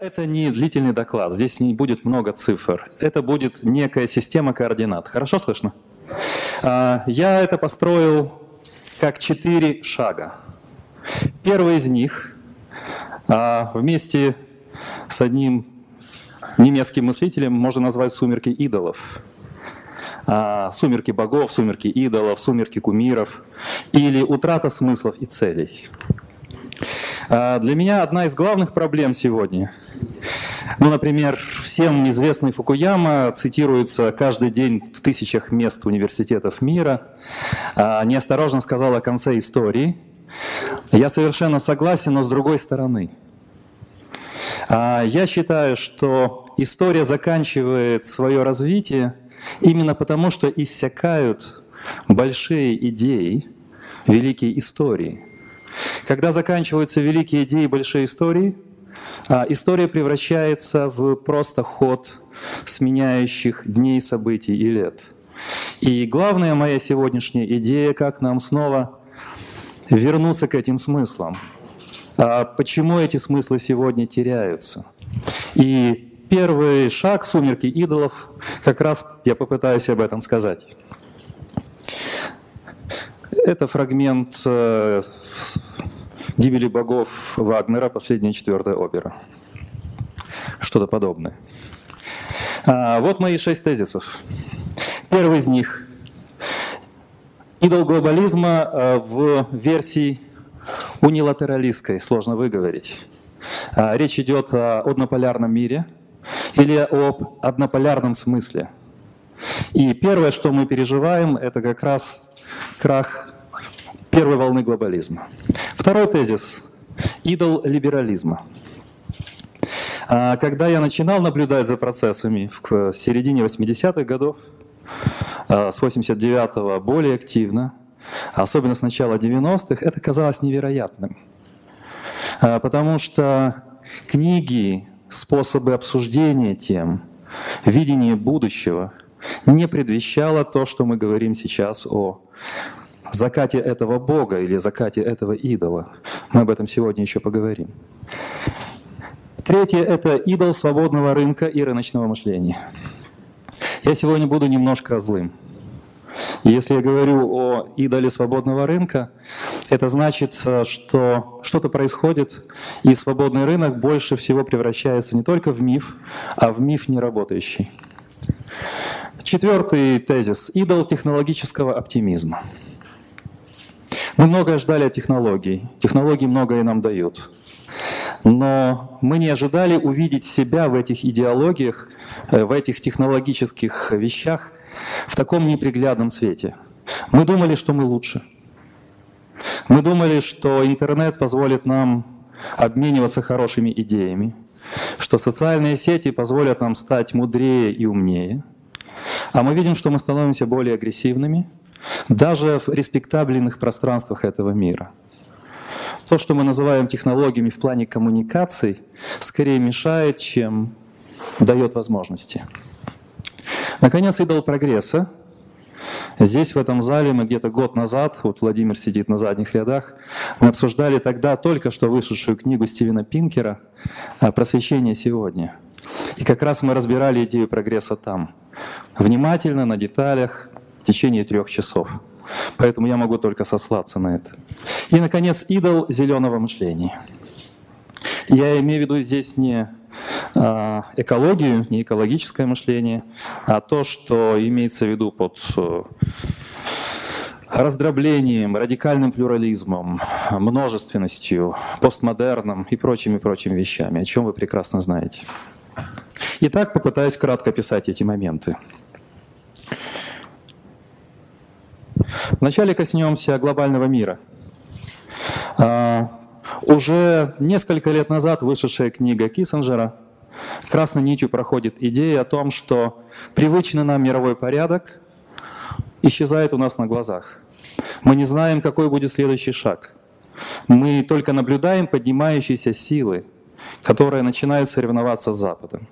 Это не длительный доклад, здесь не будет много цифр. Это будет некая система координат. Хорошо слышно? А, я это построил как четыре шага. Первый из них а, вместе с одним немецким мыслителем можно назвать «Сумерки идолов». А, «Сумерки богов», «Сумерки идолов», «Сумерки кумиров» или «Утрата смыслов и целей». А, для меня одна из главных проблем сегодня. Ну, например, всем известный Фукуяма цитируется каждый день в тысячах мест университетов мира. А, неосторожно сказал о конце истории. Я совершенно согласен, но с другой стороны. А, я считаю, что история заканчивает свое развитие именно потому, что иссякают большие идеи, великие истории – когда заканчиваются великие идеи, большие истории, а, история превращается в просто ход сменяющих дней, событий и лет. И главная моя сегодняшняя идея, как нам снова вернуться к этим смыслам. А почему эти смыслы сегодня теряются? И первый шаг «Сумерки идолов» как раз я попытаюсь об этом сказать. Это фрагмент э, «Гибели богов» Вагнера, последняя четвертая опера. Что-то подобное. А, вот мои шесть тезисов. Первый из них. Идол глобализма э, в версии унилатералистской, сложно выговорить. А, речь идет о однополярном мире или об однополярном смысле. И первое, что мы переживаем, это как раз крах первой волны глобализма. Второй тезис – идол либерализма. А, когда я начинал наблюдать за процессами в середине 80-х годов, а, с 89-го более активно, особенно с начала 90-х, это казалось невероятным. А, потому что книги, способы обсуждения тем, видение будущего не предвещало то, что мы говорим сейчас о закате этого Бога или закате этого идола. Мы об этом сегодня еще поговорим. Третье – это идол свободного рынка и рыночного мышления. Я сегодня буду немножко злым. Если я говорю о идоле свободного рынка, это значит, что что-то происходит, и свободный рынок больше всего превращается не только в миф, а в миф неработающий. Четвертый тезис – идол технологического оптимизма. Мы многое ждали от технологий. Технологии многое нам дают. Но мы не ожидали увидеть себя в этих идеологиях, э, в этих технологических вещах в таком неприглядном цвете. Мы думали, что мы лучше. Мы думали, что интернет позволит нам обмениваться хорошими идеями, что социальные сети позволят нам стать мудрее и умнее. А мы видим, что мы становимся более агрессивными – даже в респектабельных пространствах этого мира. То, что мы называем технологиями в плане коммуникаций, скорее мешает, чем дает возможности. Наконец, идол прогресса. Здесь, в этом зале, мы где-то год назад, вот Владимир сидит на задних рядах, мы обсуждали тогда только что вышедшую книгу Стивена Пинкера «Просвещение сегодня». И как раз мы разбирали идею прогресса там. Внимательно, на деталях, течение трех часов. Поэтому я могу только сослаться на это. И, наконец, идол зеленого мышления. Я имею в виду здесь не а, экологию, не экологическое мышление, а то, что имеется в виду под э, раздроблением, радикальным плюрализмом, множественностью, постмодерном и прочими-прочими вещами, о чем вы прекрасно знаете. Итак, попытаюсь кратко описать эти моменты. Вначале коснемся глобального мира. А, уже несколько лет назад вышедшая книга Киссинджера красной нитью проходит идея о том, что привычный нам мировой порядок исчезает у нас на глазах. Мы не знаем, какой будет следующий шаг. Мы только наблюдаем поднимающиеся силы, которые начинают соревноваться с Западом.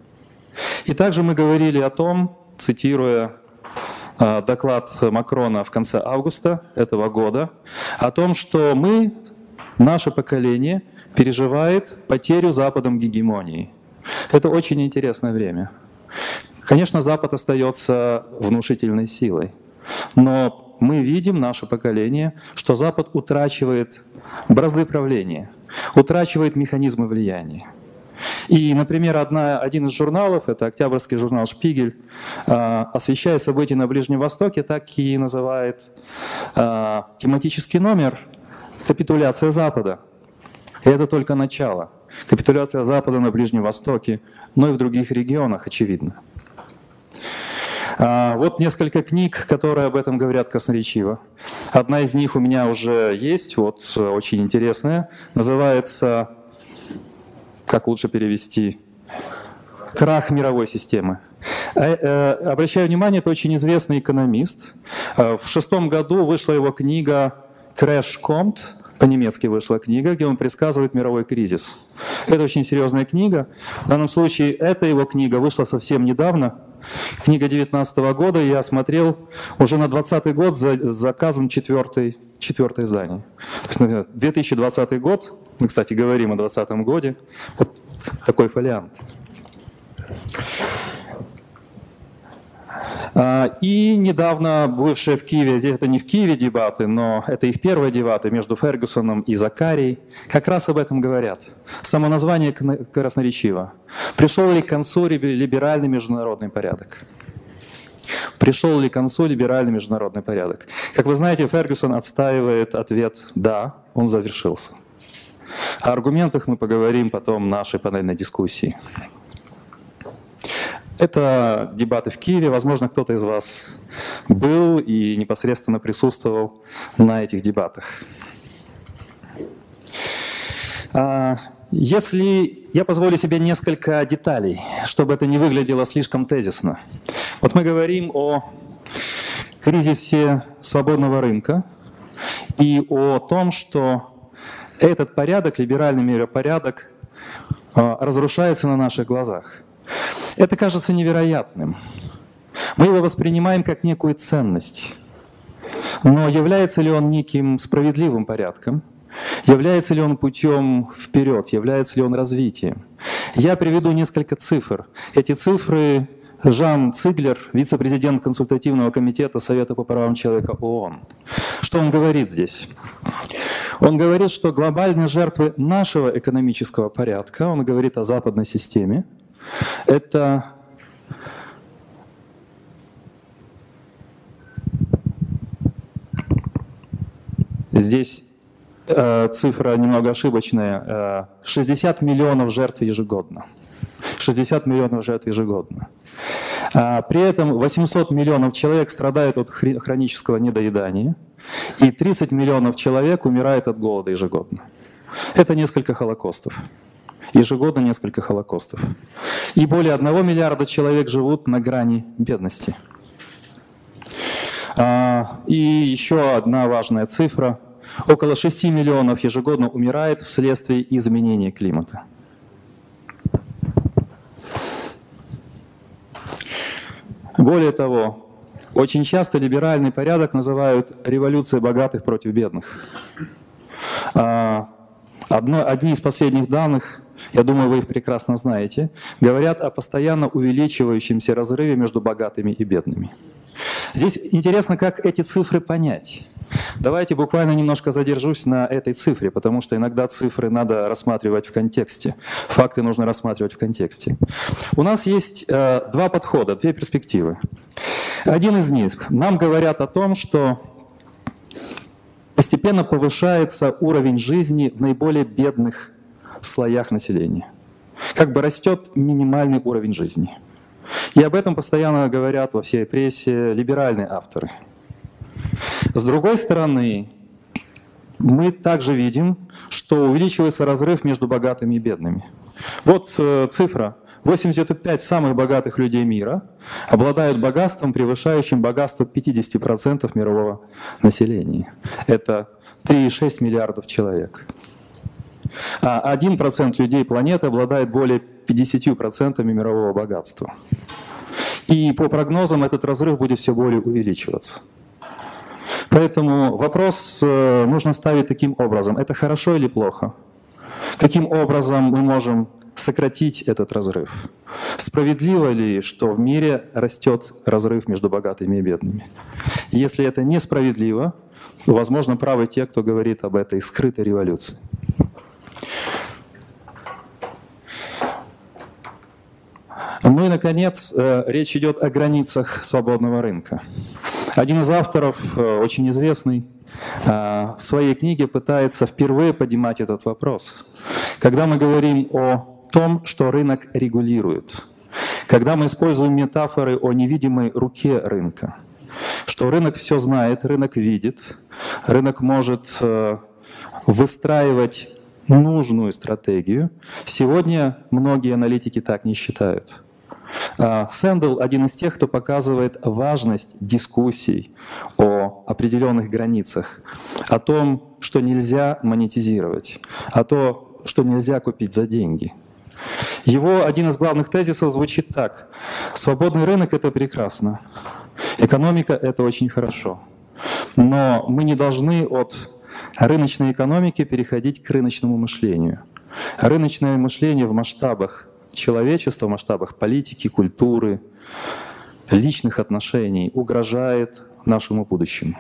И также мы говорили о том, цитируя а, доклад Макрона в конце августа этого года о том, что мы, наше поколение, переживает потерю Западом гегемонии. Это очень интересное время. Конечно, Запад остается внушительной силой, но мы видим, наше поколение, что Запад утрачивает бразды правления, утрачивает механизмы влияния. И, например, одна, один из журналов, это октябрьский журнал «Шпигель», а, освещая события на Ближнем Востоке, так и называет а, тематический номер «Капитуляция Запада». И это только начало. Капитуляция Запада на Ближнем Востоке, но и в других регионах, очевидно. А, вот несколько книг, которые об этом говорят красноречиво. Одна из них у меня уже есть, вот очень интересная, называется как лучше перевести, крах мировой системы. Э, э, обращаю внимание, это очень известный экономист. Э, в шестом году вышла его книга «Crash Compt», по-немецки вышла книга, где он предсказывает мировой кризис. Это очень серьезная книга. В данном случае эта его книга вышла совсем недавно. Книга 19 года, я смотрел, уже на 20 год заказан четвертый, четвертое издание. То есть, 2020 год, мы, кстати, говорим о 2020 годе, вот такой фолиант. А, и недавно бывшие в Киеве, здесь это не в Киеве дебаты, но это их первые дебаты между Фергюсоном и Закарией, как раз об этом говорят. Само название красноречиво. Пришел ли к концу либеральный международный порядок? Пришел ли к концу либеральный международный порядок? Как вы знаете, Фергюсон отстаивает ответ «да», он завершился. О аргументах мы поговорим потом в нашей панельной дискуссии. Это дебаты в Киеве. Возможно, кто-то из вас был и непосредственно присутствовал на этих дебатах. А, если я позволю себе несколько деталей, чтобы это не выглядело слишком тезисно. Вот мы говорим о кризисе свободного рынка и о том, что этот порядок, либеральный миропорядок, а, разрушается на наших глазах. Это кажется невероятным. Мы его воспринимаем как некую ценность. Но является ли он неким справедливым порядком? Является ли он путем вперед? Является ли он развитием? Я приведу несколько цифр. Эти цифры Жан Циглер, вице-президент консультативного комитета Совета по правам человека ООН. Что он говорит здесь? Он говорит, что глобальные жертвы нашего экономического порядка, он говорит о западной системе, это здесь э, цифра немного ошибочная. 60 э, миллионов жертв ежегодно. 60 миллионов жертв ежегодно. А при этом 800 миллионов человек страдают от хронического недоедания, и 30 миллионов человек умирает от голода ежегодно. Это несколько холокостов. Ежегодно несколько холокостов. И более одного миллиарда человек живут на грани бедности. А, и еще одна важная цифра. Около 6 миллионов ежегодно умирает вследствие изменения климата. Более того, очень часто либеральный порядок называют революцией богатых против бедных. Одно, одни из последних данных я думаю, вы их прекрасно знаете, говорят о постоянно увеличивающемся разрыве между богатыми и бедными. Здесь интересно, как эти цифры понять. Давайте буквально немножко задержусь на этой цифре, потому что иногда цифры надо рассматривать в контексте. Факты нужно рассматривать в контексте. У нас есть э, два подхода, две перспективы. Один из них. Нам говорят о том, что постепенно повышается уровень жизни в наиболее бедных слоях населения. Как бы растет минимальный уровень жизни. И об этом постоянно говорят во всей прессе либеральные авторы. С другой стороны, мы также видим, что увеличивается разрыв между богатыми и бедными. Вот э, цифра. 85 самых богатых людей мира обладают богатством, превышающим богатство 50% мирового населения. Это 3,6 миллиардов человек. А 1% людей планеты обладает более 50% мирового богатства. И по прогнозам этот разрыв будет все более увеличиваться. Поэтому вопрос э, нужно ставить таким образом. Это хорошо или плохо? Каким образом мы можем сократить этот разрыв. Справедливо ли, что в мире растет разрыв между богатыми и бедными? Если это несправедливо, то, возможно, правы те, кто говорит об этой скрытой революции. Ну и, наконец, э, речь идет о границах свободного рынка. Один из авторов, э, очень известный, в своей книге пытается впервые поднимать этот вопрос. Когда мы говорим о том, что рынок регулирует, когда мы используем метафоры о невидимой руке рынка, что рынок все знает, рынок видит, рынок может выстраивать нужную стратегию. Сегодня многие аналитики так не считают. А, Сэндл один из тех, кто показывает важность дискуссий о определенных границах, о том, что нельзя монетизировать, о том, что нельзя купить за деньги. Его один из главных тезисов звучит так. Свободный рынок — это прекрасно. Экономика — это очень хорошо. Но мы не должны от рыночной экономики переходить к рыночному мышлению. Рыночное мышление в масштабах человечества в масштабах политики, культуры, личных отношений угрожает нашему будущему.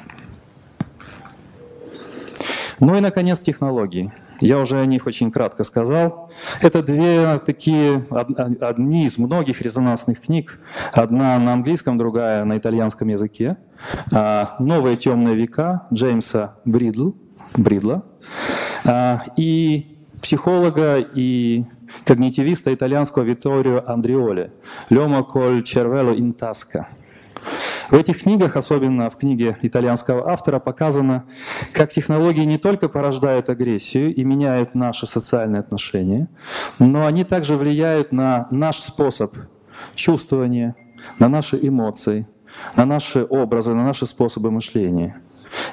Ну и, наконец, технологии. Я уже о них очень кратко сказал. Это две такие, одни из многих резонансных книг. Одна на английском, другая на итальянском языке. А, «Новые темные века» Джеймса Бридл, Бридла. А, и психолога и когнитивиста итальянского Витторио Андриоли «Лёмо коль червело интаска». В этих книгах, особенно в книге итальянского автора, показано, как технологии не только порождают агрессию и меняют наши социальные отношения, но они также влияют на наш способ чувствования, на наши эмоции, на наши образы, на наши способы мышления.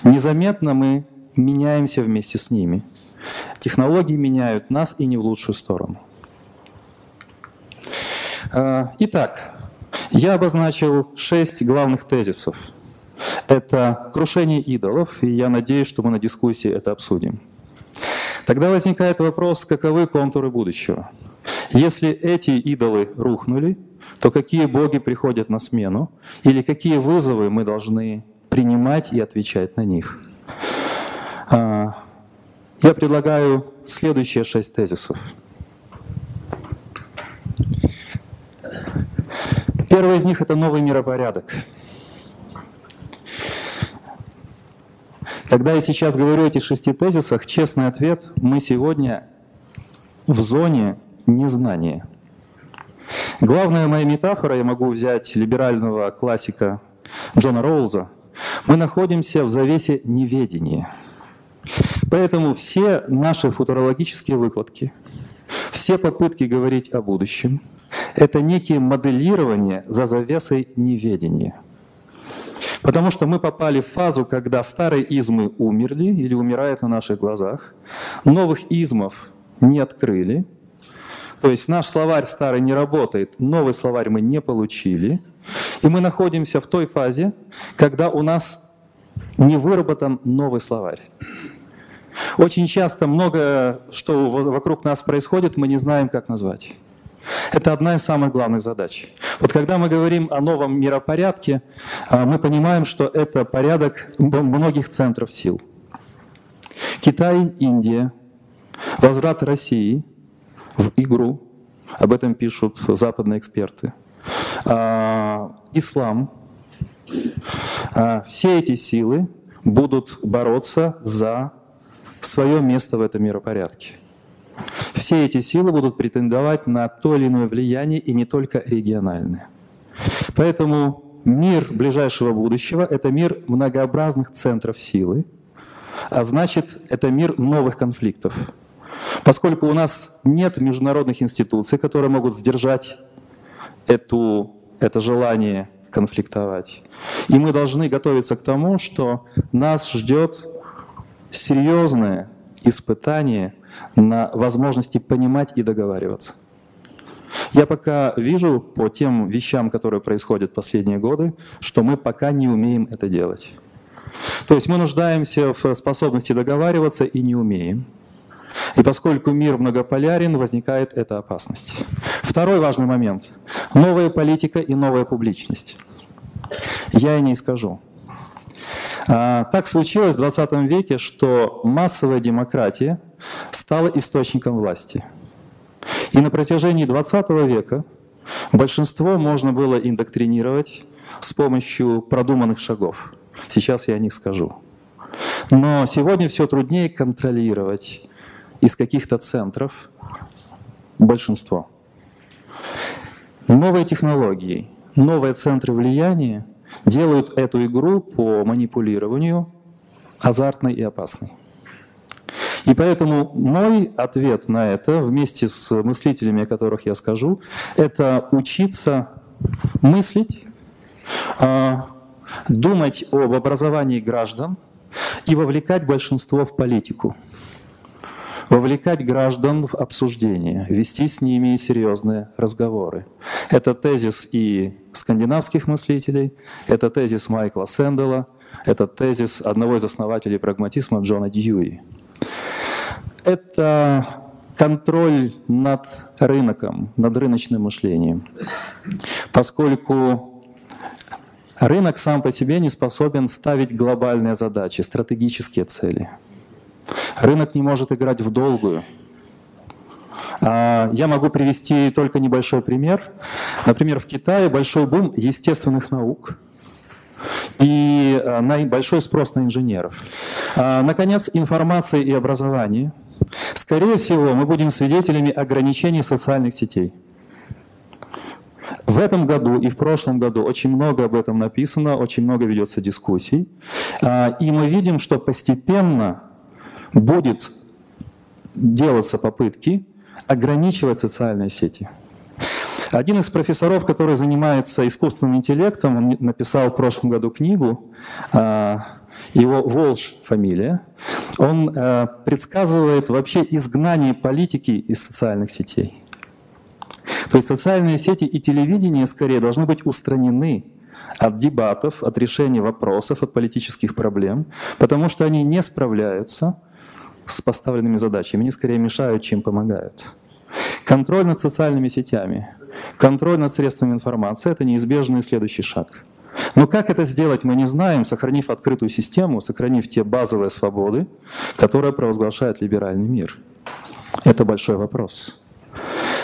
Незаметно мы меняемся вместе с ними – Технологии меняют нас и не в лучшую сторону. А, итак, я обозначил шесть главных тезисов. Это крушение идолов, и я надеюсь, что мы на дискуссии это обсудим. Тогда возникает вопрос, каковы контуры будущего? Если эти идолы рухнули, то какие боги приходят на смену? Или какие вызовы мы должны принимать и отвечать на них? Я предлагаю следующие шесть тезисов. Первый из них — это новый миропорядок. Когда я сейчас говорю о этих шести тезисах, честный ответ — мы сегодня в зоне незнания. Главная моя метафора, я могу взять либерального классика Джона Роуза, мы находимся в завесе неведения — Поэтому все наши футурологические выкладки, все попытки говорить о будущем — это некие моделирование за завесой неведения. Потому что мы попали в фазу, когда старые измы умерли или умирают на наших глазах, новых измов не открыли, то есть наш словарь старый не работает, новый словарь мы не получили, и мы находимся в той фазе, когда у нас не выработан новый словарь. Очень часто много, что вокруг нас происходит, мы не знаем, как назвать. Это одна из самых главных задач. Вот когда мы говорим о новом миропорядке, а, мы понимаем, что это порядок многих центров сил. Китай, Индия, возврат России в игру, об этом пишут западные эксперты. А, ислам. А, все эти силы будут бороться за свое место в этом миропорядке. Все эти силы будут претендовать на то или иное влияние, и не только региональное. Поэтому мир ближайшего будущего — это мир многообразных центров силы, а значит, это мир новых конфликтов. Поскольку у нас нет международных институций, которые могут сдержать эту, это желание конфликтовать. И мы должны готовиться к тому, что нас ждет серьезное испытание на возможности понимать и договариваться. Я пока вижу по тем вещам, которые происходят последние годы, что мы пока не умеем это делать. То есть мы нуждаемся в способности договариваться и не умеем. И поскольку мир многополярен, возникает эта опасность. Второй важный момент. Новая политика и новая публичность. Я и не скажу. А, так случилось в 20 веке, что массовая демократия стала источником власти. И на протяжении 20 века большинство можно было индоктринировать с помощью продуманных шагов. Сейчас я о них скажу. Но сегодня все труднее контролировать из каких-то центров большинство. Новые технологии, новые центры влияния делают эту игру по манипулированию азартной и опасной. И поэтому мой ответ на это, вместе с мыслителями, о которых я скажу, это учиться мыслить, а, думать об образовании граждан и вовлекать большинство в политику вовлекать граждан в обсуждение, вести с ними серьезные разговоры. Это тезис и скандинавских мыслителей, это тезис Майкла Сэндела, это тезис одного из основателей прагматизма Джона Дьюи. Это контроль над рынком, над рыночным мышлением. Поскольку рынок сам по себе не способен ставить глобальные задачи, стратегические цели – Рынок не может играть в долгую. А, я могу привести только небольшой пример. Например, в Китае большой бум естественных наук и а, большой спрос на инженеров. А, наконец, информация и образование. Скорее всего, мы будем свидетелями ограничений социальных сетей. В этом году и в прошлом году очень много об этом написано, очень много ведется дискуссий. И мы видим, что постепенно будет делаться попытки ограничивать социальные сети. Один из профессоров, который занимается искусственным интеллектом, он написал в прошлом году книгу, а, его Волш фамилия, он э, предсказывает вообще изгнание политики из социальных сетей. То есть социальные сети и телевидение скорее должны быть устранены от дебатов, от решения вопросов, от политических проблем, потому что они не справляются с поставленными задачами. Они скорее мешают, чем помогают. Контроль над социальными сетями, контроль над средствами информации – это неизбежный следующий шаг. Но как это сделать, мы не знаем, сохранив открытую систему, сохранив те базовые свободы, которые провозглашает либеральный мир. Это большой вопрос.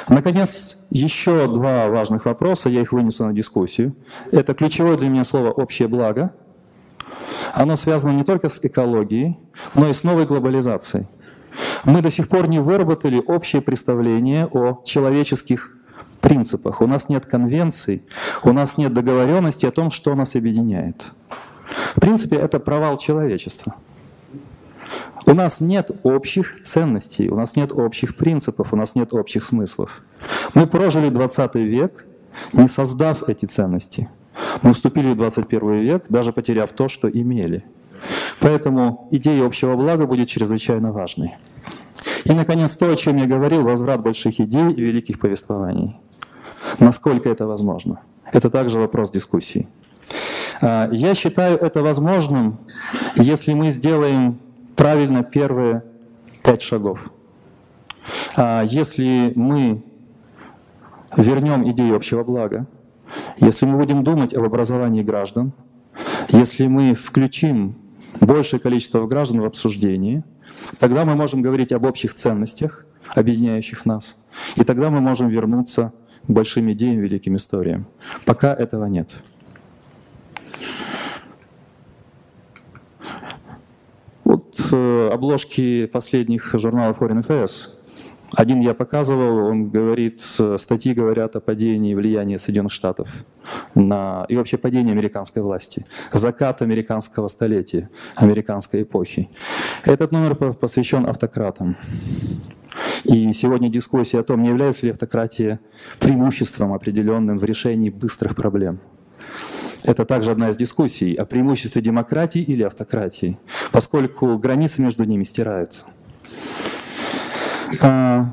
Наконец, еще два важных вопроса, я их вынесу на дискуссию. Это ключевое для меня слово «общее благо», оно связано не только с экологией, но и с новой глобализацией. Мы до сих пор не выработали общее представление о человеческих принципах. У нас нет конвенций, у нас нет договоренности о том, что нас объединяет. В принципе, это провал человечества. У нас нет общих ценностей, у нас нет общих принципов, у нас нет общих смыслов. Мы прожили 20 век, не создав эти ценности – мы вступили в 21 век, даже потеряв то, что имели. Поэтому идея общего блага будет чрезвычайно важной. И, наконец, то, о чем я говорил, возврат больших идей и великих повествований. Насколько это возможно? Это также вопрос дискуссии. А, я считаю это возможным, если мы сделаем правильно первые пять шагов. А, если мы вернем идею общего блага, если мы будем думать об образовании граждан, если мы включим большее количество граждан в обсуждение, тогда мы можем говорить об общих ценностях, объединяющих нас, и тогда мы можем вернуться к большим идеям, великим историям. Пока этого нет. Вот э, обложки последних журналов Foreign Affairs один я показывал, он говорит, статьи говорят о падении влияния Соединенных Штатов на, и вообще падении американской власти, закат американского столетия, американской эпохи. Этот номер посвящен автократам. И сегодня дискуссия о том, не является ли автократия преимуществом определенным в решении быстрых проблем. Это также одна из дискуссий о преимуществе демократии или автократии, поскольку границы между ними стираются. А,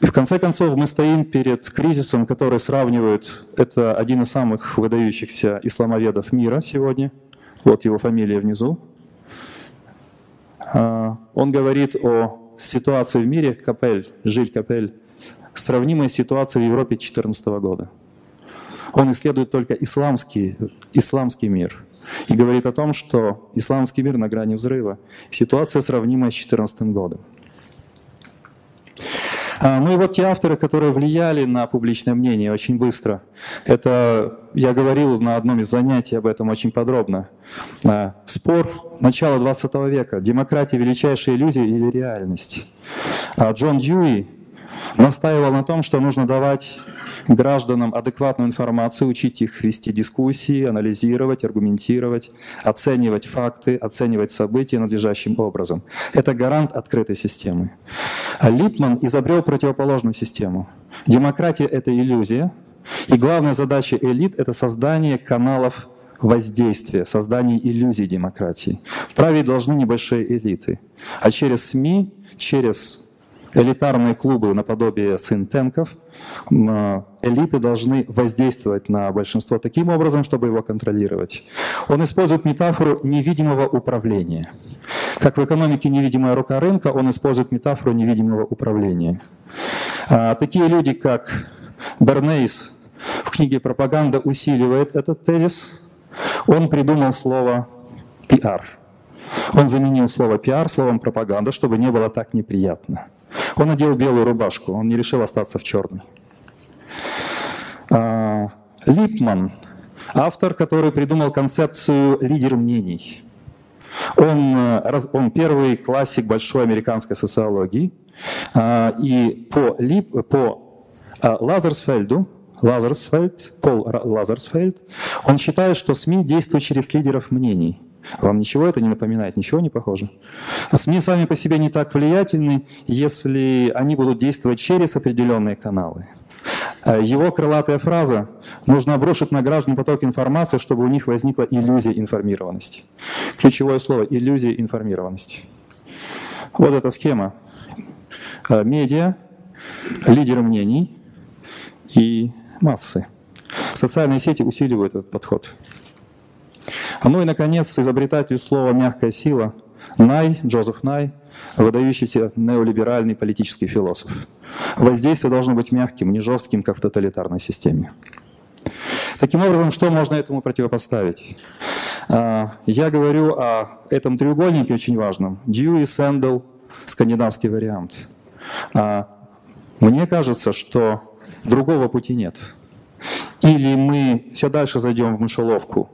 и в конце концов мы стоим перед кризисом, который сравнивают, это один из самых выдающихся исламоведов мира сегодня, вот его фамилия внизу. А, он говорит о ситуация в мире, Капель, Жиль Капель, сравнимая с ситуацией в Европе 2014 года. Он исследует только исламский, исламский мир и говорит о том, что исламский мир на грани взрыва. Ситуация сравнимая с 2014 годом. А, ну и вот те авторы, которые влияли на публичное мнение очень быстро. Это я говорил на одном из занятий об этом очень подробно. А, спор начала 20 века. Демократия – величайшая иллюзия или реальность? А, Джон Дьюи настаивал на том, что нужно давать гражданам адекватную информацию, учить их вести дискуссии, анализировать, аргументировать, оценивать факты, оценивать события надлежащим образом. Это гарант открытой системы. А Липман изобрел противоположную систему. Демократия — это иллюзия, и главная задача элит — это создание каналов воздействия, создание иллюзий демократии. Править должны небольшие элиты. А через СМИ, через элитарные клубы наподобие синтенков, элиты должны воздействовать на большинство таким образом, чтобы его контролировать. Он использует метафору невидимого управления. Как в экономике невидимая рука рынка, он использует метафору невидимого управления. А, такие люди, как Бернейс в книге «Пропаганда» усиливает этот тезис. Он придумал слово «пиар». Он заменил слово «пиар» словом «пропаганда», чтобы не было так неприятно. Он надел белую рубашку, он не решил остаться в черной. А, Липман, автор, который придумал концепцию «лидер мнений». Он, э, он первый классик большой американской социологии. А, и по, Лип, по а, Лазерсфельду, Лазерсфельд, Пол Лазерсфельд, он считает, что СМИ действуют через лидеров мнений – вам ничего это не напоминает, ничего не похоже? А СМИ сами по себе не так влиятельны, если они будут действовать через определенные каналы. А его крылатая фраза «нужно обрушить на граждан поток информации, чтобы у них возникла иллюзия информированности». Ключевое слово – иллюзия информированности. Вот эта схема. А, медиа, лидеры мнений и массы. Социальные сети усиливают этот подход. Ну и, наконец, изобретатель слова «мягкая сила» Най, Джозеф Най, выдающийся неолиберальный политический философ. Воздействие должно быть мягким, не жестким, как в тоталитарной системе. Таким образом, что можно этому противопоставить? А, я говорю о этом треугольнике очень важном. Дьюи, Сэндл, скандинавский вариант. А, мне кажется, что другого пути нет. Или мы все дальше зайдем в мышеловку,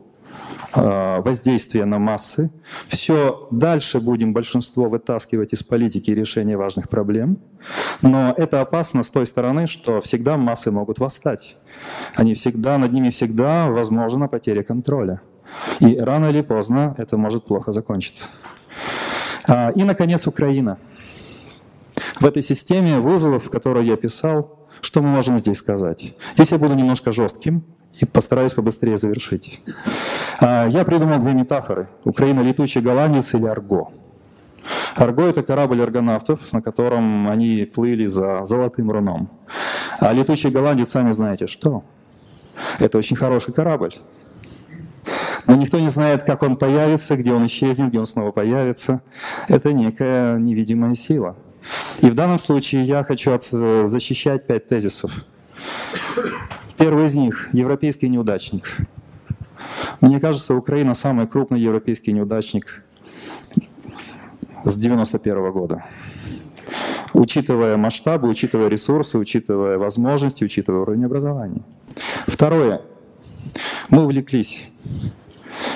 Э, воздействия на массы. Все дальше будем большинство вытаскивать из политики решения важных проблем. Но это опасно с той стороны, что всегда массы могут восстать. Они всегда, над ними всегда возможна потеря контроля. И рано или поздно это может плохо закончиться. А, и, наконец, Украина. В этой системе вызовов, которую я писал, что мы можем здесь сказать? Здесь я буду немножко жестким, и постараюсь побыстрее завершить. А, я придумал две метафоры. Украина летучий голландец или Арго. Арго — это корабль аргонавтов, на котором они плыли за золотым руном. А летучий голландец, сами знаете, что? Это очень хороший корабль. Но никто не знает, как он появится, где он исчезнет, где он снова появится. Это некая невидимая сила. И в данном случае я хочу защищать пять тезисов. Первый из них – европейский неудачник. Мне кажется, Украина самый крупный европейский неудачник с 91 года. Учитывая масштабы, учитывая ресурсы, учитывая возможности, учитывая уровень образования. Второе. Мы увлеклись.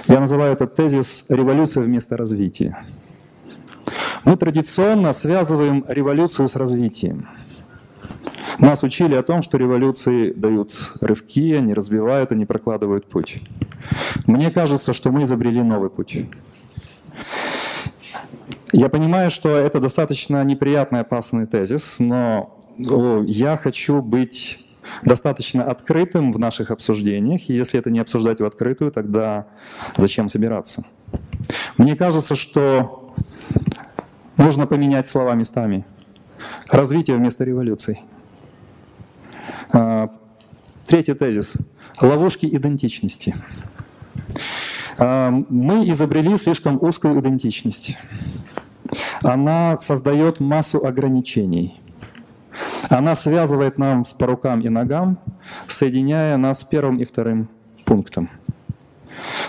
Я называю этот тезис «революция вместо развития». Мы традиционно связываем революцию с развитием. Нас учили о том, что революции дают рывки, они разбивают, они прокладывают путь. Мне кажется, что мы изобрели новый путь. Я понимаю, что это достаточно неприятный, опасный тезис, но я хочу быть достаточно открытым в наших обсуждениях, и если это не обсуждать в открытую, тогда зачем собираться? Мне кажется, что нужно поменять слова местами. Развитие вместо революций. А, третий тезис. Ловушки идентичности. А, мы изобрели слишком узкую идентичность. она создает массу ограничений. Она связывает нам по рукам и ногам, соединяя нас с первым и вторым пунктом.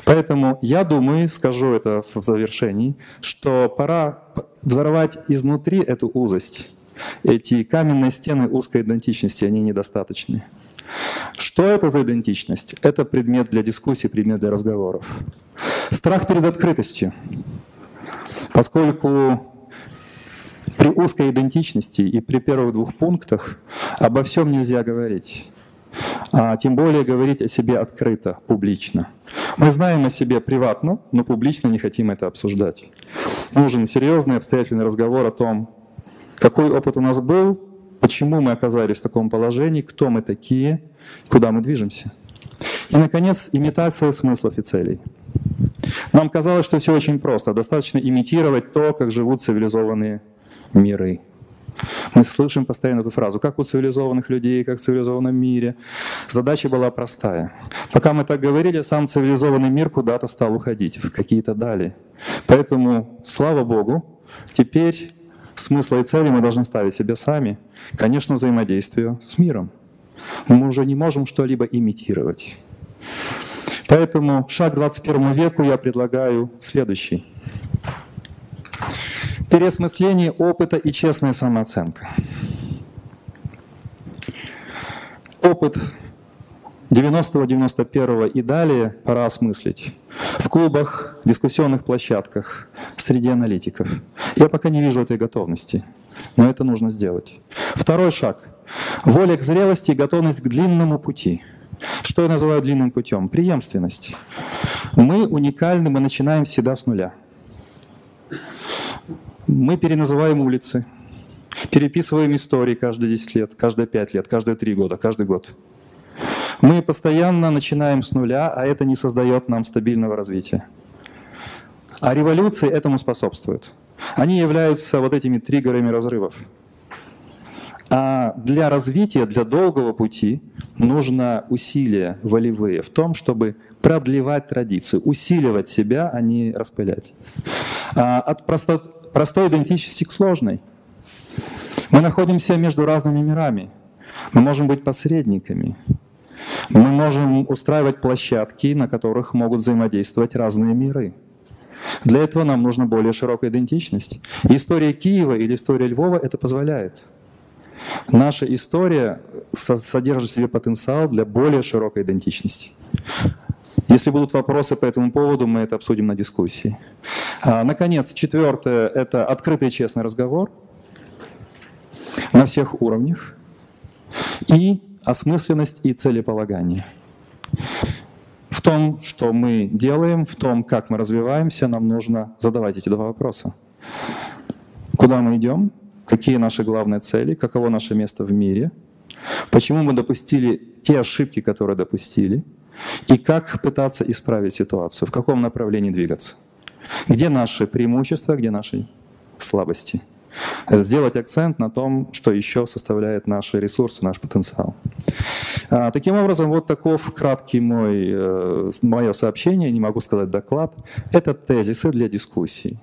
Поэтому я думаю, скажу это в завершении, что пора взорвать изнутри эту узость. Эти каменные стены узкой идентичности, они недостаточны. Что это за идентичность? Это предмет для дискуссий, предмет для разговоров. Страх перед открытостью. Поскольку при узкой идентичности и при первых двух пунктах обо всем нельзя говорить. А тем более говорить о себе открыто, публично. Мы знаем о себе приватно, но публично не хотим это обсуждать. Нужен серьезный обстоятельный разговор о том, какой опыт у нас был, почему мы оказались в таком положении, кто мы такие, куда мы движемся. И, наконец, имитация смыслов и целей. Нам казалось, что все очень просто. Достаточно имитировать то, как живут цивилизованные миры. Мы слышим постоянно эту фразу, как у цивилизованных людей, как в цивилизованном мире. Задача была простая. Пока мы так говорили, сам цивилизованный мир куда-то стал уходить, в какие-то дали. Поэтому, слава Богу, теперь смысла и цели мы должны ставить себе сами. Конечно, взаимодействие с миром. Мы уже не можем что-либо имитировать. Поэтому шаг 21 веку я предлагаю следующий. Переосмысление опыта и честная самооценка. Опыт 90-91 и далее пора осмыслить. В клубах, дискуссионных площадках, среди аналитиков. Я пока не вижу этой готовности, но это нужно сделать. Второй шаг. Воля к зрелости и готовность к длинному пути. Что я называю длинным путем? Преемственность. Мы уникальны, мы начинаем всегда с нуля. Мы переназываем улицы, переписываем истории каждые 10 лет, каждые 5 лет, каждые 3 года, каждый год. Мы постоянно начинаем с нуля, а это не создает нам стабильного развития. А революции этому способствуют. Они являются вот этими триггерами разрывов. А для развития, для долгого пути нужно усилия волевые в том, чтобы продлевать традицию, усиливать себя, а не распылять. А от просто, простой идентичности к сложной. Мы находимся между разными мирами. Мы можем быть посредниками. Мы можем устраивать площадки, на которых могут взаимодействовать разные миры. Для этого нам нужна более широкая идентичность. История Киева или история Львова это позволяет. Наша история содержит в себе потенциал для более широкой идентичности. Если будут вопросы по этому поводу, мы это обсудим на дискуссии. А, наконец, четвертое — это открытый и честный разговор на всех уровнях. И осмысленность и целеполагание. В том, что мы делаем, в том, как мы развиваемся, нам нужно задавать эти два вопроса. Куда мы идем? Какие наши главные цели? Каково наше место в мире? Почему мы допустили те ошибки, которые допустили? И как пытаться исправить ситуацию? В каком направлении двигаться? Где наши преимущества, где наши слабости? Сделать акцент на том, что еще составляет наши ресурсы, наш потенциал. А, таким образом, вот таков краткий мой, э, мое сообщение, не могу сказать доклад. Это тезисы для дискуссий.